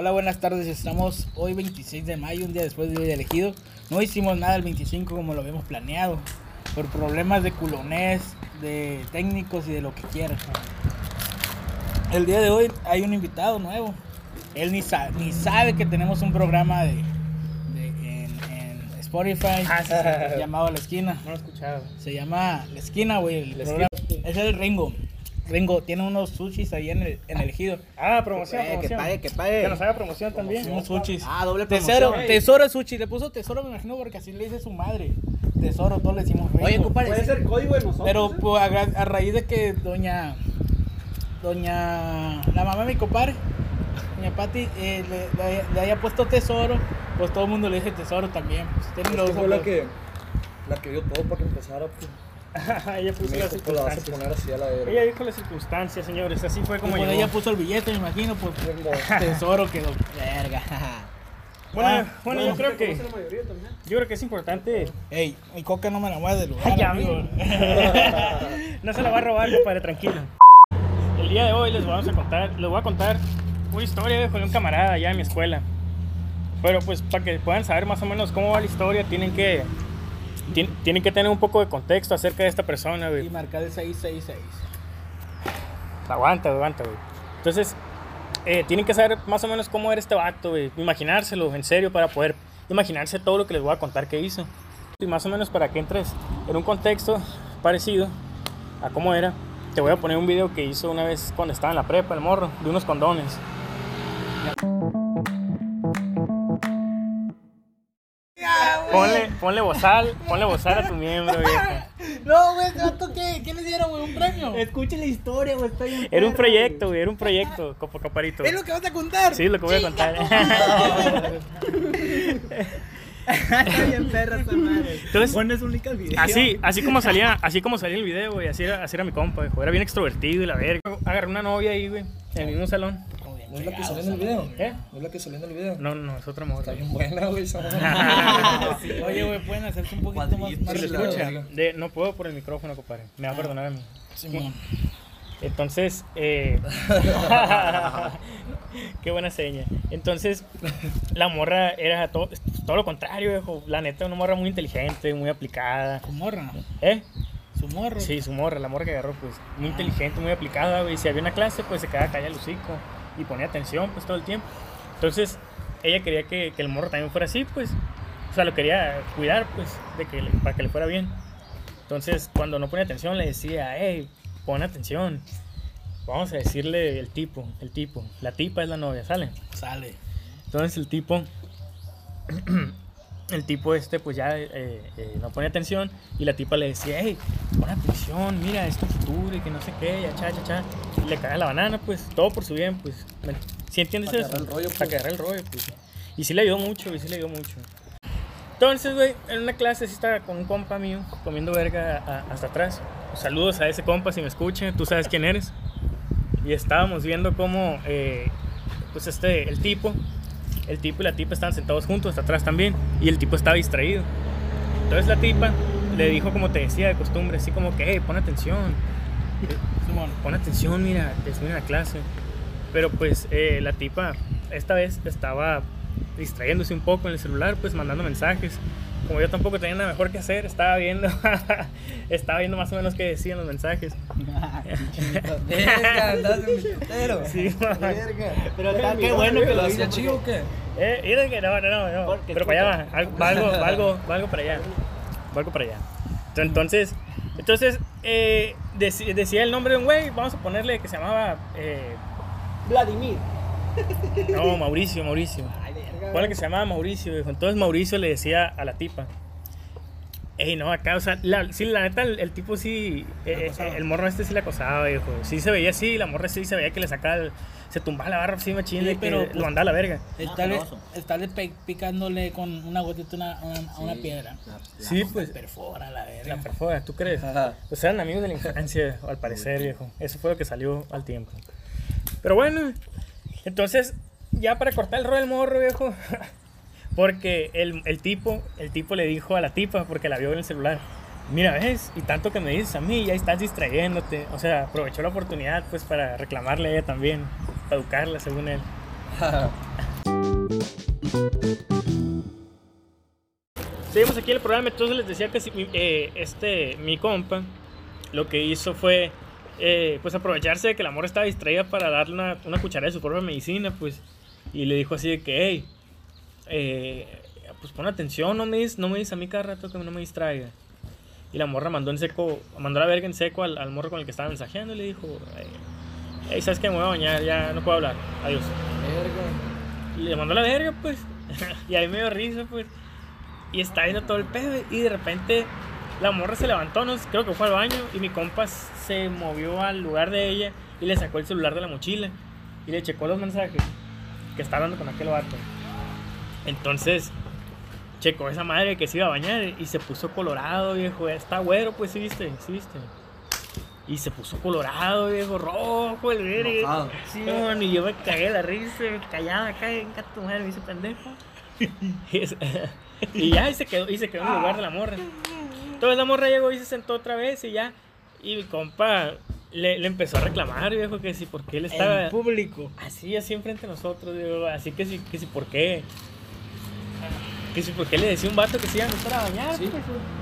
Hola, buenas tardes. Estamos hoy 26 de mayo, un día después de elegido. No hicimos nada el 25 como lo habíamos planeado, por problemas de culonés, de técnicos y de lo que quieras. El día de hoy hay un invitado nuevo. Él ni, sa- ni sabe que tenemos un programa de, Spotify Ah, sí, sí. llamado La Esquina. No lo he escuchado. Se llama La Esquina, güey. el La programa. Es el Ringo. Ringo tiene unos sushis ahí en el, en el ejido. Ah, promoción, Eh, que promoción. pague, que pague. Que nos haga promoción también. Unos sushis. Ah, doble Tesoro, promoción. tesoro sushi. Le puso tesoro, me imagino, porque así le dice su madre. Tesoro, todos le decimos Ringo. Oye, compadre. Puede ser código de nosotros. Pero ¿eh? pues, a, raíz de que doña. Doña. La mamá de mi compadre. Doña Pati eh, le, le- le haya puesto tesoro. Pues todo el mundo le dice tesoro también. Pues, tienen Es los que fue la que, la que dio todo para que empezara. Pues, ella puso las la circunstancias. poner así a la Ella dijo las circunstancias, señores. Así fue como llegó. ella puso el billete, me imagino. Pues Ringo. tesoro quedó. Verga. Bueno, Ah, bueno, bueno. yo creo que yo creo que es importante. Ey, mi coca no me la mueve del lugar. Ay, amigo. no se la va a robar, compadre, tranquilo. El día de hoy les vamos a contar, les voy a contar una historia de un camarada allá en mi escuela. Pero pues para que puedan saber más o menos cómo va la historia, tienen que tien- tienen que tener un poco de contexto acerca de esta persona, güey. y marcar el 666. Aguanta, aguanta, güey. Entonces, eh, tienen que saber más o menos cómo era este vato, güey. Imaginárselo, en serio, para poder imaginarse todo lo que les voy a contar que hizo. Y más o menos para que entres en un contexto parecido a cómo era, te voy a poner un video que hizo una vez cuando estaba en la prepa, el morro, de unos condones. Ponle, bozal, ponle bozal a tu miembro, viejo. No, güey, ¿este vato qué? ¿Qué le dieron, güey? ¿Un premio? Escuchen la historia, güey. Está bien Era un proyecto, güey, era un proyecto, copo caparito. ¿Es lo que vas a contar? Sí, lo que voy a contar. Está bien perra esa madre. Entonces- Pones un link al video. Así, así como salía, así como salía el video, güey, así era, así era mi compa, güey. Era bien extrovertido y la verga. Agarré una novia ahí, güey, en el mismo salón. ¿No es la que salió en el video? ¿Eh? ¿No es la que salió en el video? No, no, es otra morra. Está bien buena, güey. morra. Oye, güey, pueden hacerse un poquito más, más Se escucha. De, no puedo por el micrófono, compadre. Me va a perdonar a mí. Simón. Entonces, eh... qué buena seña. Entonces, la morra era todo, todo lo contrario, viejo. La neta, una morra muy inteligente, muy aplicada. Su morra. ¿Eh? Su morro. Sí, su morra, la morra que agarró, pues, muy inteligente, muy aplicada, güey. Si había una clase, pues se quedaba callada el hocico y ponía atención, pues, todo el tiempo. Entonces, ella quería que, que el morro también fuera así, pues. O sea, lo quería cuidar, pues, de que le- para que le fuera bien. Entonces, cuando no ponía atención, le decía, hey, pon atención. Vamos a decirle el tipo, el tipo. La tipa es la novia, ¿sale? Sale. Entonces el tipo, el tipo este pues ya eh, eh, no pone atención y la tipa le decía, hey, pon atención, mira, es tu futuro y que no sé qué, ya cha, cha, cha. Y le cae la banana, pues, todo por su bien, pues. Si entiendes Para eso? agarrar el rollo, Para pues. agarrar el rollo, pues. Y sí le ayudó mucho, y sí le ayudó mucho. Entonces, güey, en una clase sí estaba con un compa mío comiendo verga a- hasta atrás. Saludos a ese compa si me escucha, tú sabes quién eres. Y estábamos viendo cómo, eh, pues este, el tipo, el tipo y la tipa estaban sentados juntos hasta atrás también. Y el tipo estaba distraído. Entonces la tipa le dijo, como te decía de costumbre, así como que, hey, pon atención. Pon atención, mira, te estoy en la clase. Pero pues eh, la tipa esta vez estaba distrayéndose un poco en el celular, pues mandando mensajes. Como yo tampoco tenía nada mejor que hacer, estaba viendo, estaba viendo más o menos qué decían los mensajes. Verga, andas de mitotero. Sí, Verga. Pero está qué bueno que lo ¿Lo hizo. hacía chido o qué? Eh, mira que no, no, no, no. Porque Pero para allá va, algo- va algo, va algo, va algo para allá. Va algo para allá. Entonces, entonces eh, decía el nombre de un güey, vamos a ponerle que se llamaba, eh, Vladimir. no, Mauricio, Mauricio. Ponle que se llamaba Mauricio, viejo. Entonces Mauricio le decía a la tipa, Ey, no, acá, o sea, la, sí, la neta, el, el tipo sí, eh, el morro este sí la acosaba, viejo. Sí se veía así, la morra sí se veía que le sacaba, el- se tumbaba la barra así machín, Sí, que pero, lo pues, mandaba a la verga. Estarle, celoso. estarle pe- picándole con una gotita una, una, a una piedra. Sí, pues, Perfora la la verga. perfora, ¿tú crees? Ajá. Pues eran amigos de la infancia, al parecer, viejo. Eso fue lo que salió al tiempo. Pero bueno, entonces, ya para cortar el rollo del morro, viejo. Porque el, el tipo, el tipo le dijo a la tipa, porque la vio en el celular. Mira, ves, y tanto que me dices a mí, ya estás distrayéndote. O sea, aprovechó la oportunidad, pues, para reclamarle a ella también, para educarla, según él. Seguimos aquí en el programa, entonces les decía que eh, este, mi compa lo que hizo fue eh, pues aprovecharse de que la morra estaba distraída para darle una, una cucharada de su propia medicina, pues, y le dijo así de que, hey, eh, pues pon atención, no me, no me dis a mí cada rato que no me distraiga. Y la morra mandó en seco, mandó la verga en seco al, al morro con el que estaba mensajeando y le dijo, hey, ¿sabes qué? Me voy a bañar, ya no puedo hablar, adiós. Y le mandó la verga, pues. y ahí me dio risa, pues. Y está viendo todo el pedo. Y de repente la morra se levantó, no creo que fue al baño. Y mi compa se movió al lugar de ella y le sacó el celular de la mochila. Y le checó los mensajes que está hablando con aquel vato. Entonces, checó esa madre que se iba a bañar y se puso colorado, viejo. Está güero, pues, sí viste, sí viste. Y se puso colorado, viejo, rojo, el verga. Enojado. Sí, man, y yo me cagué de la risa, me callaba acá, venga tu madre, me hice pendejo. y ya, y se quedó, y se quedó en el lugar de la morra. Entonces la morra llegó y se sentó otra vez y ya. Y mi compa le, le empezó a reclamar, viejo, que si por qué él estaba En público. así, así enfrente de nosotros, digo, así que si, que si por qué. Que si por qué le decía un vato que se iba a meter a bañar, pues,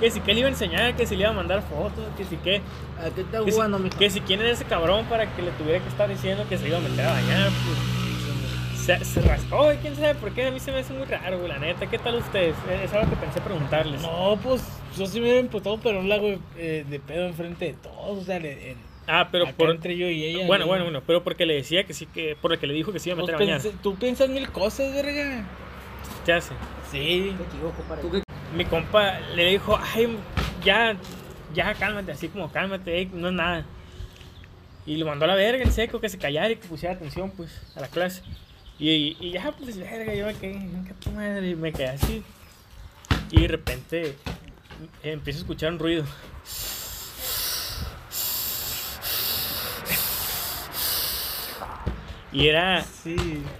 que si que le iba a enseñar, que si le iba a mandar fotos, que si que. ¿A qué está Que jugando, si, mijo? que si quién era ese cabrón para que le tuviera que estar diciendo que se iba a meter a bañar, pues. Se, se rascó, güey, quién sabe por qué. A mí se me hace muy raro, güey, la neta. ¿Qué tal ustedes? Eh, Es algo que pensé preguntarles. No, pues yo sí me hubiera emputado, pero un lago eh, de pedo enfrente de todos. O sea, en, Ah, pero acá por. entre yo y ella. Bueno, y- bueno, bueno, pero porque le decía que sí, que. Por el que le dijo que se iba a Pues meter a bañar. pensé- tú piensas mil cosas, verga. ¿Qué hace? Sí. Te equivoco, para ¿Tú qué? Mi compa le dijo, ay, ya, ya, cálmate, así como cálmate, ey, no es nada. Y lo mandó a la verga en seco, que se callara y que pusiera atención, pues, a la clase. Y, y ya, pues, verga, yo me quedé, "Venga tu madre", y me quedé así. Y de repente eh, empiezo a escuchar un ruido. Y era, Sí.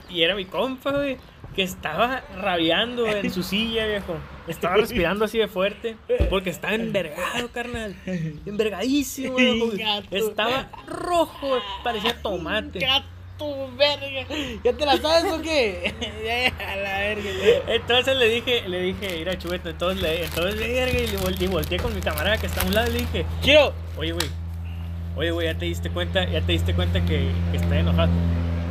y era mi compa, güey, que estaba rabiando en su silla, viejo. Estaba respirando así de fuerte, porque estaba envergado, carnal. Envergadísimo, viejo. Estaba rojo, parecía tomate. Gato, verga. ¿Ya te la sabes o qué? A la verga. Entonces le dije, le dije, ir a chubeta, entonces le, entonces verga, y le volteé con mi camarada que está a un lado y le dije, Quiero. oye, güey, oye, güey, ya te diste cuenta, ya te diste cuenta que, que estoy enojado.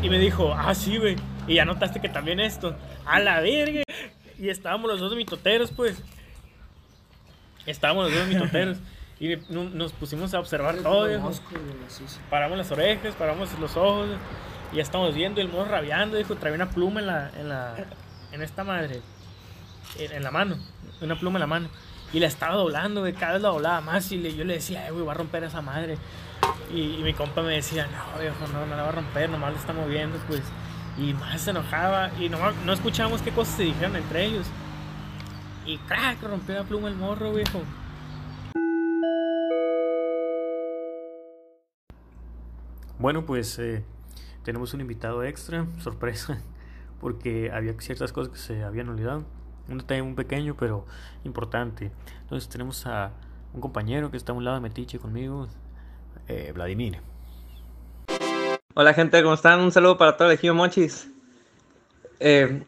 Y me dijo, ah, sí, güey, y ya notaste que también esto, a la verga. Y estábamos los dos mitoteros, pues. Estábamos los dos mitoteros. Y no- nos pusimos a observar todo. Paramos las orejas, paramos los ojos. Y ya estamos viendo el morro rabiando. Dijo, trae una pluma en la, en la, en esta madre. En, en la mano. Una pluma en la mano. Y la estaba doblando, güey. Cada vez la doblaba más. Y yo le decía, "Ay, güey, va a romper esa madre. Y, y mi compa me decía, no, viejo, no, no la va a romper, nomás la está moviendo, pues. Y más se enojaba. Y no, no escuchábamos qué cosas se dijeron entre ellos. Y crack, rompió la pluma el morro, viejo. Bueno, pues eh, tenemos un invitado extra, sorpresa, porque había ciertas cosas que se habían olvidado. Un detalle muy pequeño, pero importante. Entonces tenemos a un compañero que está a un lado de Metiche conmigo, eh, Vladimir. Hola gente, ¿cómo están? Un saludo para todo el ejido Mochis. Eh,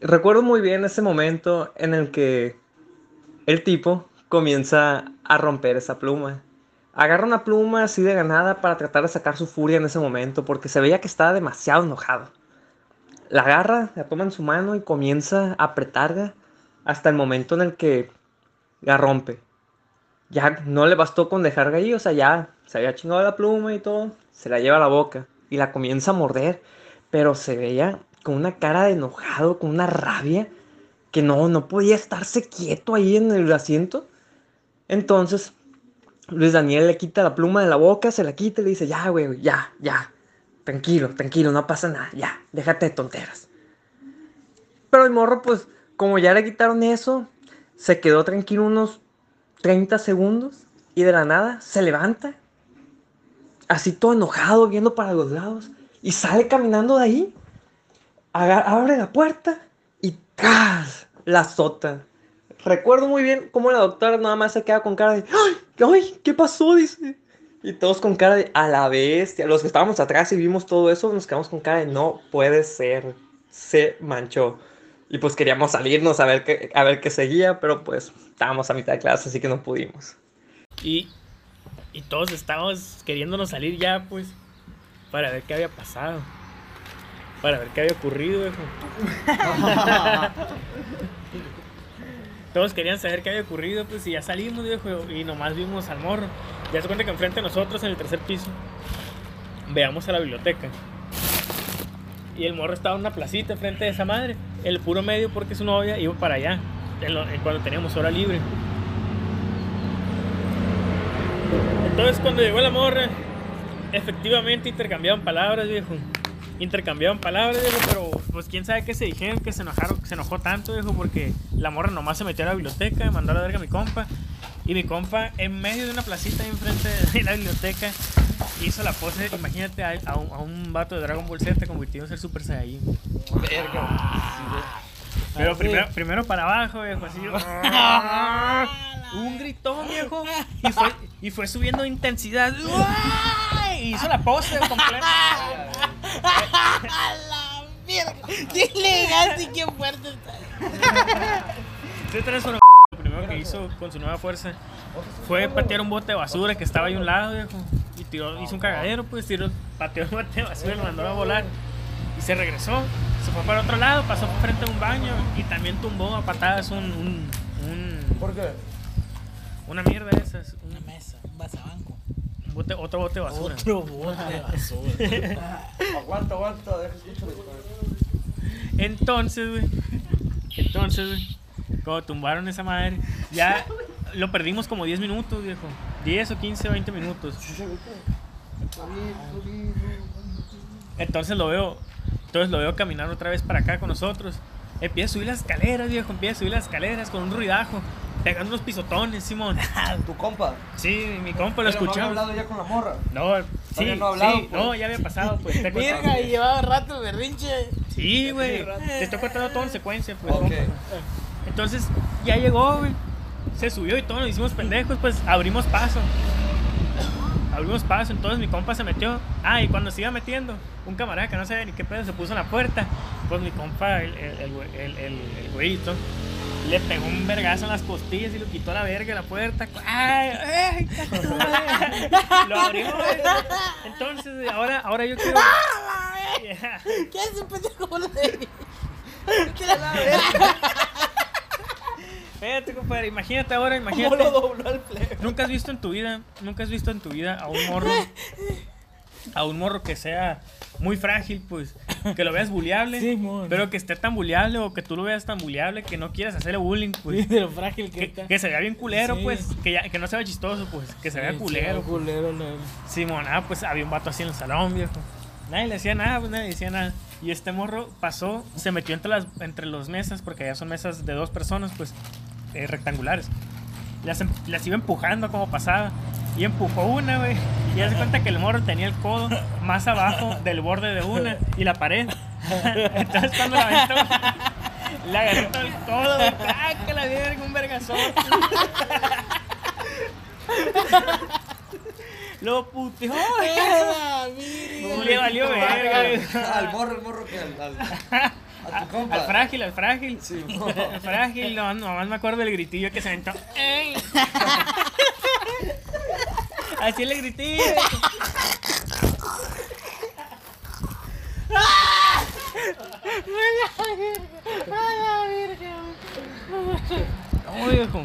recuerdo muy bien ese momento en el que el tipo comienza a romper esa pluma. Agarra una pluma así de ganada para tratar de sacar su furia en ese momento porque se veía que estaba demasiado enojado. La agarra, la toma en su mano y comienza a apretarla hasta el momento en el que la rompe. Ya no le bastó con dejar ahí, o sea, ya se había chingado la pluma y todo, se la lleva a la boca y la comienza a morder, pero se veía con una cara de enojado, con una rabia, que no, no podía estarse quieto ahí en el asiento. Entonces, Luis Daniel le quita la pluma de la boca, se la quita y le dice, ya, güey, ya, ya, tranquilo, tranquilo, no pasa nada, ya, déjate de tonteras. Pero el morro, pues, como ya le quitaron eso, se quedó tranquilo unos 30 segundos y de la nada se levanta, así todo enojado, viendo para los lados, y sale caminando de ahí, abre la puerta y ¡tras! la azota. Recuerdo muy bien cómo la doctora nada más se queda con cara de ¡Ay! ¡Ay! ¿Qué pasó? Dice. Y todos con cara de a la bestia. Los que estábamos atrás y vimos todo eso, nos quedamos con cara de no puede ser. se manchó. Y pues queríamos salirnos a ver qué, a ver qué seguía, pero pues estábamos a mitad de clase, así que no pudimos. Y, y todos estábamos queriéndonos salir ya, pues, para ver qué había pasado. Para ver qué había ocurrido, viejo. Todos querían saber qué había ocurrido, pues, y ya salimos, viejo, y nomás vimos al morro. Ya se cuenta que enfrente de nosotros, en el tercer piso, veamos a la biblioteca. Y el morro estaba en una placita enfrente de esa madre. El puro medio, porque su novia iba para allá, cuando teníamos hora libre. Entonces cuando llegó la morra, efectivamente intercambiaban palabras, viejo. Intercambiaban palabras, viejo, pero pues quién sabe qué se dijeron, que se enojaron, que se enojó tanto, viejo, porque la morra nomás se metió a la biblioteca, mandó a la verga a mi compa. Y mi compa, en medio de una placita ahí enfrente de la biblioteca, hizo la pose, imagínate a, a un, a un vato de Dragon Ball Z convirtiéndose en Super Saiyajin. Pero primero, primero para abajo, viejo, así. un gritón, viejo. Y fue, y fue subiendo de intensidad. Y hizo la pose completa. ¡A la mierda! ¡Qué elegante y qué fuerte está! Ese transformó. Lo primero que hizo con su nueva fuerza fue patear un bote de basura que estaba ahí a un lado, viejo. Y tiró, hizo un cagadero, pues tiró, pateó un bote de basura y lo mandó a volar. Y se regresó, se fue para otro lado, pasó por frente a un baño y también tumbó a patadas un. un, un- ¿Por qué? una mierda de esas. un Una mesa, un vasabanco. Bote, otro bote de basura. Otro bote de basura. Aguanta, aguanta. Entonces, güey. Entonces, güey. Cuando tumbaron esa madre, ya lo perdimos como 10 minutos, viejo. 10 o 15 o 20 minutos. Entonces lo veo, entonces lo veo caminar otra vez para acá con nosotros. Empieza a subir las escaleras, viejo, empieza a subir las escaleras con un ruidajo, pegando unos pisotones, Simón. Tu compa. Sí, mi compa lo Pero no había escuchó. hablado ya con la morra. No, sí, no ha hablado, sí, pues. no, ya había pasado, pues. Verga, y llevaba rato el berrinche. Sí, güey. Te estoy contando todo en secuencia, pues. Ok. compa. Entonces, ya llegó, güey. Se subió y todo, nos hicimos pendejos, pues abrimos paso. Abrimos paso, entonces mi compa se metió. Ah, y cuando se iba metiendo, un camarada que no sabía ni qué pedo se puso en la puerta. Pues mi compa, el, el, el, el- el güeyito, le pegó un vergazo en las costillas y lo quitó a la verga de la puerta. ¡Ay! ay lo abrió, güey. Entonces, ahora, ahora yo quiero. Yeah. ¿Qué hace un pendejo ¿Qué la verga? Espérate, compadre, imagínate ahora, ¿Cómo imagínate. lo dobló el plebe? Nunca has visto en tu vida, nunca has visto en tu vida a un morro, a un morro que sea muy frágil, pues, que lo veas buleable, Sí, pero que esté tan buleable o que tú lo veas tan buleable que no quieras hacerle bullying, pues. De lo frágil que Que, está. que se vea bien culero, Sí. pues, que, ya, que no se vea chistoso, pues, que se vea Sí, culero. sí, culero, no. Simón, ah, pues había un vato así en el salón, viejo. Nadie le decía nada, pues nadie le decía nada. Y este morro pasó, se metió entre las entre los mesas, porque ya son mesas de dos personas, pues, eh, rectangulares. Las, las iba empujando como pasaba. Y empujó una, güey. Y hace cuenta que el morro tenía el codo más abajo del borde de una y la pared. Entonces cuando la aventó, le agarró todo el codo. ¡Ah, que la verga! Un vergazón. Lo puteó, güey. ¡Ah, mira! Le valió verga. Al morro, el morro que al, al, a tu compa. Al frágil, al frágil. Sí. Al frágil, no, nomás me acuerdo del gritillo que se aventó. ¡Ey! Así el gritillo. No, viejo.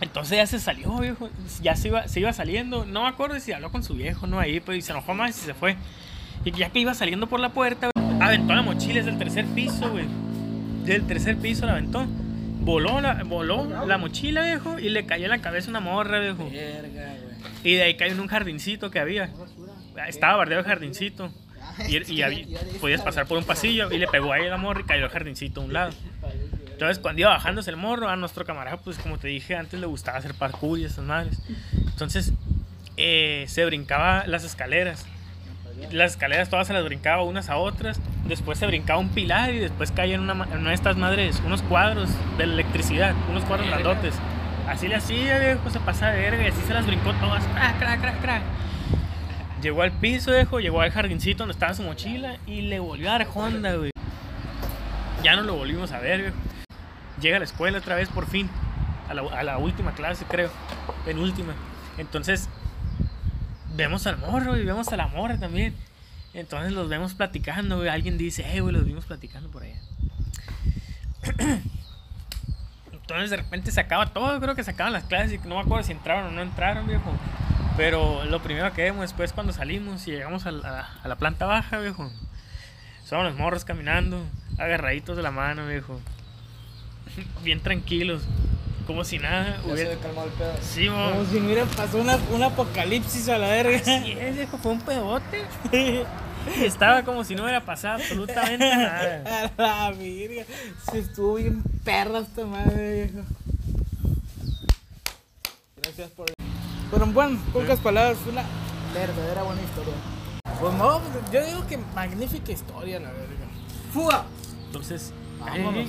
Entonces ya se salió, viejo. Ya se iba, se iba saliendo. No me acuerdo si habló con su viejo, no ahí, pues y se enojó más y se fue. Y ya que iba saliendo por la puerta, aventó la mochila desde el tercer piso, güey. Del tercer piso la aventó. Voló la, voló la mochila, viejo, y le cayó en la cabeza una morra, viejo. Verga. Y de ahí cayó en un jardincito que había. Estaba bardeado el jardincito. Y, y había- podías pasar por un pasillo y le pegó ahí la morra y cayó el jardincito a un lado. Entonces, cuando iba bajándose el morro, a nuestro camarada, pues como te dije antes, le gustaba hacer parkour y esas madres. Entonces, eh, se brincaba las escaleras. Las escaleras todas se las brincaba unas a otras. Después se brincaba un pilar y después caía en una, en una de estas madres, unos cuadros de electricidad, unos cuadros grandotes. Así le hacía, viejo, se pasaba de verga y así se las brincó todas. Crac, crac, crac, crac. Llegó al piso, viejo, llegó al jardincito donde estaba su mochila y le volvió a dar Honda, güey. Ya no lo volvimos a ver, viejo. Llega a la escuela otra vez por fin. A la, a la última clase, creo. Penúltima. Entonces, vemos al morro y vemos a la morra también. Entonces los vemos platicando, güey. Alguien dice, eh, güey, los vimos platicando por allá. Entonces de repente se acaba todo, creo que se acaban las clases y no me acuerdo si entraron o no entraron, viejo. Pero lo primero que vemos después cuando salimos y llegamos a la, a la planta baja, viejo. Son los morros caminando, agarraditos de la mano, viejo. Bien tranquilos. Como si nada Ya se hubiera... había calmado el pedo. Sí, mo. Como si hubiera pasado una, un apocalipsis a la verga. Así es, viejo, fue un pedote. Y estaba como si no hubiera pasado absolutamente nada. A la verga. Se estuvo bien perra esta madre, viejo. Gracias por. Pero bueno, en pocas palabras, fue una verdadera buena historia. Pues no, yo digo que magnífica historia, la verga. ¡Fuga! Entonces, Vámonos.